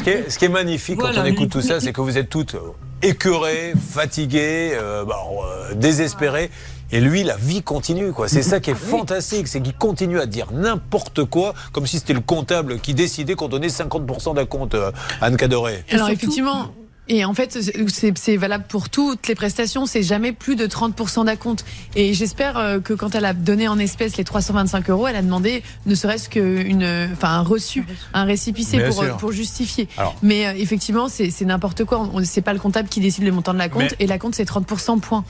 Ce qui est, ce qui est magnifique quand on écoute tout ça, c'est que vous êtes toutes écœurées, fatiguées, euh, bah, euh, désespérées. Et lui, la vie continue, quoi. C'est ça qui est fantastique, c'est qu'il continue à dire n'importe quoi, comme si c'était le comptable qui décidait qu'on donnait 50% d'un compte à Anne Cadoré. Alors effectivement, et en fait, c'est valable pour toutes les prestations. C'est jamais plus de 30% d'acompte. Et j'espère euh, que quand elle a donné en espèces les 325 euros, elle a demandé ne serait-ce qu'une, enfin, un reçu, un récipicé pour, pour justifier. Mais euh, effectivement, c'est n'importe quoi. C'est pas le comptable qui décide le montant de la compte. Et la compte, c'est 30% point.